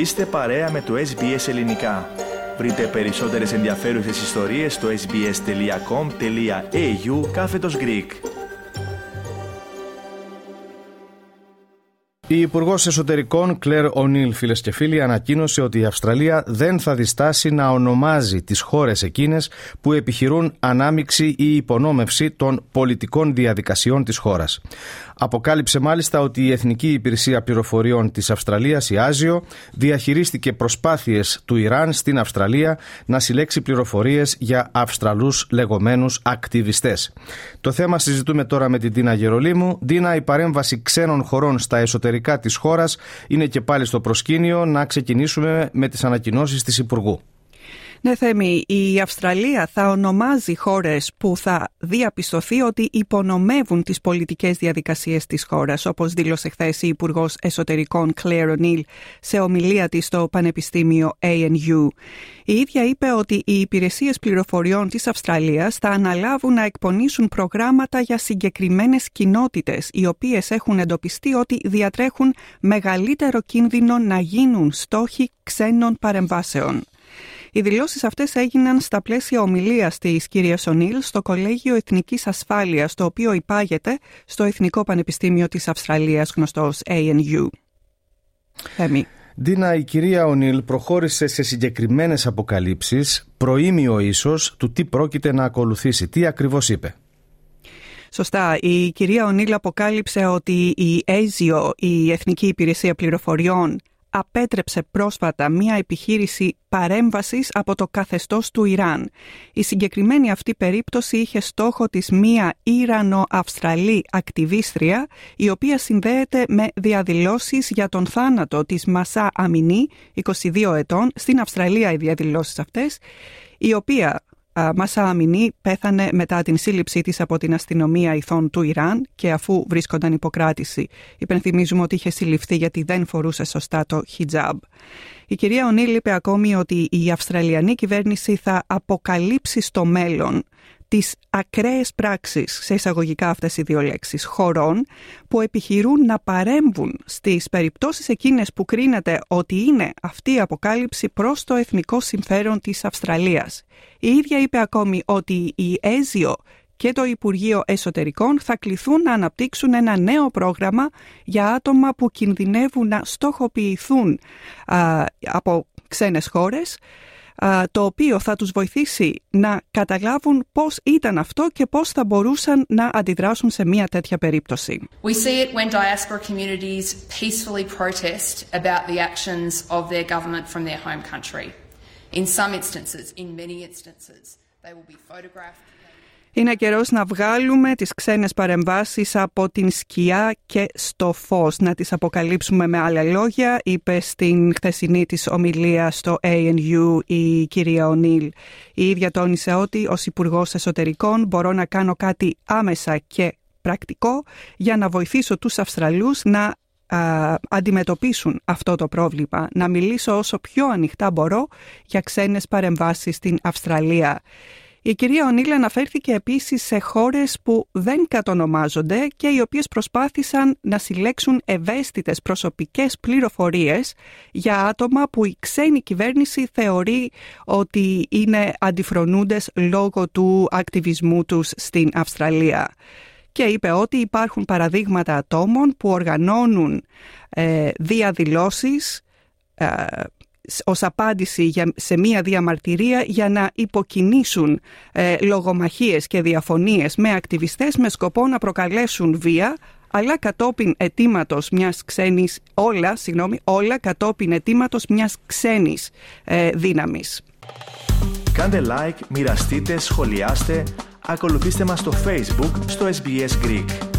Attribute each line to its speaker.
Speaker 1: Είστε παρέα με το SBS Ελληνικά. Βρείτε περισσότερες ενδιαφέρουσες ιστορίες στο sbs.com.au κάθετος Greek.
Speaker 2: Η Υπουργός Εσωτερικών Κλέρ Ονίλ, φίλες και φίλοι, ανακοίνωσε ότι η Αυστραλία δεν θα διστάσει να ονομάζει τις χώρες εκείνες που επιχειρούν ανάμιξη ή υπονόμευση των πολιτικών διαδικασιών της χώρας. Αποκάλυψε μάλιστα ότι η Εθνική Υπηρεσία Πληροφοριών της Αυστραλίας, η Άζιο, διαχειρίστηκε προσπάθειες του Ιράν στην Αυστραλία να συλλέξει πληροφορίες για Αυστραλούς λεγόμενους ακτιβιστές. Το θέμα συζητούμε τώρα με την Τίνα Γερολίμου. Τίνα, η παρέμβαση ξένων χωρών στα εσωτερικά της χώρας είναι και πάλι στο προσκήνιο. Να ξεκινήσουμε με τις ανακοινώσεις της Υπουργού.
Speaker 3: Ναι, Θέμη, η Αυστραλία θα ονομάζει χώρες που θα διαπιστωθεί ότι υπονομεύουν τις πολιτικές διαδικασίες της χώρας, όπως δήλωσε χθες η Υπουργός Εσωτερικών Claire O'Neill σε ομιλία της στο Πανεπιστήμιο ANU. Η ίδια είπε ότι οι υπηρεσίες πληροφοριών της Αυστραλίας θα αναλάβουν να εκπονήσουν προγράμματα για συγκεκριμένες κοινότητες, οι οποίες έχουν εντοπιστεί ότι διατρέχουν μεγαλύτερο κίνδυνο να γίνουν στόχοι ξένων παρεμβάσεων. Οι δηλώσεις αυτές έγιναν στα πλαίσια ομιλίας της κυρίας Ονίλ στο Κολέγιο Εθνικής Ασφάλειας, το οποίο υπάγεται στο Εθνικό Πανεπιστήμιο της Αυστραλίας, γνωστός ω ANU. Θέμη.
Speaker 2: Ντίνα, η κυρία Ονίλ προχώρησε σε συγκεκριμένες αποκαλύψεις, προήμιο ίσως, του τι πρόκειται να ακολουθήσει. Τι ακριβώς είπε;
Speaker 3: Σωστά. Η κυρία Ονίλ αποκάλυψε ότι η ASIO, η Εθνική Υπηρεσία Πληροφοριών, απέτρεψε πρόσφατα μία επιχείρηση παρέμβασης από το καθεστώς του Ιράν. Η συγκεκριμένη αυτή περίπτωση είχε στόχο της μία Ιρανο-Αυστραλή ακτιβίστρια, η οποία συνδέεται με διαδηλώσεις για τον θάνατο της Μασά Αμινή, 22 ετών, στην Αυστραλία οι διαδηλώσεις αυτές, η οποία Μάσα Αμινή πέθανε μετά την σύλληψή της από την αστυνομία ηθών του Ιράν και αφού βρίσκονταν υποκράτηση. Υπενθυμίζουμε ότι είχε συλληφθεί γιατί δεν φορούσε σωστά το χιτζάμπ. Η κυρία Ονίλ είπε ακόμη ότι η Αυστραλιανή κυβέρνηση θα αποκαλύψει στο μέλλον τις ακραίες πράξεις, σε εισαγωγικά αυτές οι δύο λέξεις, χωρών που επιχειρούν να παρέμβουν στις περιπτώσεις εκείνες που κρίνεται ότι είναι αυτή η αποκάλυψη προς το εθνικό συμφέρον της Αυστραλίας. Η ίδια είπε ακόμη ότι η ΕΖΙΟ και το Υπουργείο Εσωτερικών θα κληθούν να αναπτύξουν ένα νέο πρόγραμμα για άτομα που κινδυνεύουν να στοχοποιηθούν από ξένες χώρες το οποίο θα τους βοηθήσει να καταλάβουν πώς ήταν αυτό και πώς θα μπορούσαν να αντιδράσουν σε μια τέτοια περίπτωση.
Speaker 4: We see it when diaspora communities peacefully protest about the actions of their government from their home country. In some instances, in many instances, they will be photographed.
Speaker 3: Είναι καιρός να βγάλουμε τις ξένες παρεμβάσεις από την σκιά και στο φως. Να τις αποκαλύψουμε με άλλα λόγια, είπε στην χθεσινή της ομιλία στο ANU η κυρία Ονίλ. Η ίδια τόνισε ότι ως υπουργός Εσωτερικών μπορώ να κάνω κάτι άμεσα και πρακτικό για να βοηθήσω τους Αυστραλούς να αντιμετωπίσουν αυτό το πρόβλημα. Να μιλήσω όσο πιο ανοιχτά μπορώ για ξένες παρεμβάσεις στην Αυστραλία. Η κυρία Ονίλα αναφέρθηκε επίσης σε χώρες που δεν κατονομάζονται και οι οποίες προσπάθησαν να συλλέξουν ευαίσθητες προσωπικές πληροφορίες για άτομα που η ξένη κυβέρνηση θεωρεί ότι είναι αντιφρονούντες λόγω του ακτιβισμού τους στην Αυστραλία. Και είπε ότι υπάρχουν παραδείγματα ατόμων που οργανώνουν ε, διαδηλώσεις ε, ως απάντηση σε μία διαμαρτυρία για να υποκινήσουν ε, λογομαχίες και διαφωνίες με ακτιβιστές με σκοπό να προκαλέσουν βία αλλά κατόπιν αιτήματος μιας ξένης, όλα, συγγνώμη, όλα κατόπιν αιτήματος μιας ξένης ε, δύναμης.
Speaker 1: Κάντε like, μοιραστείτε, σχολιάστε, ακολουθήστε μας στο Facebook, στο SBS Greek.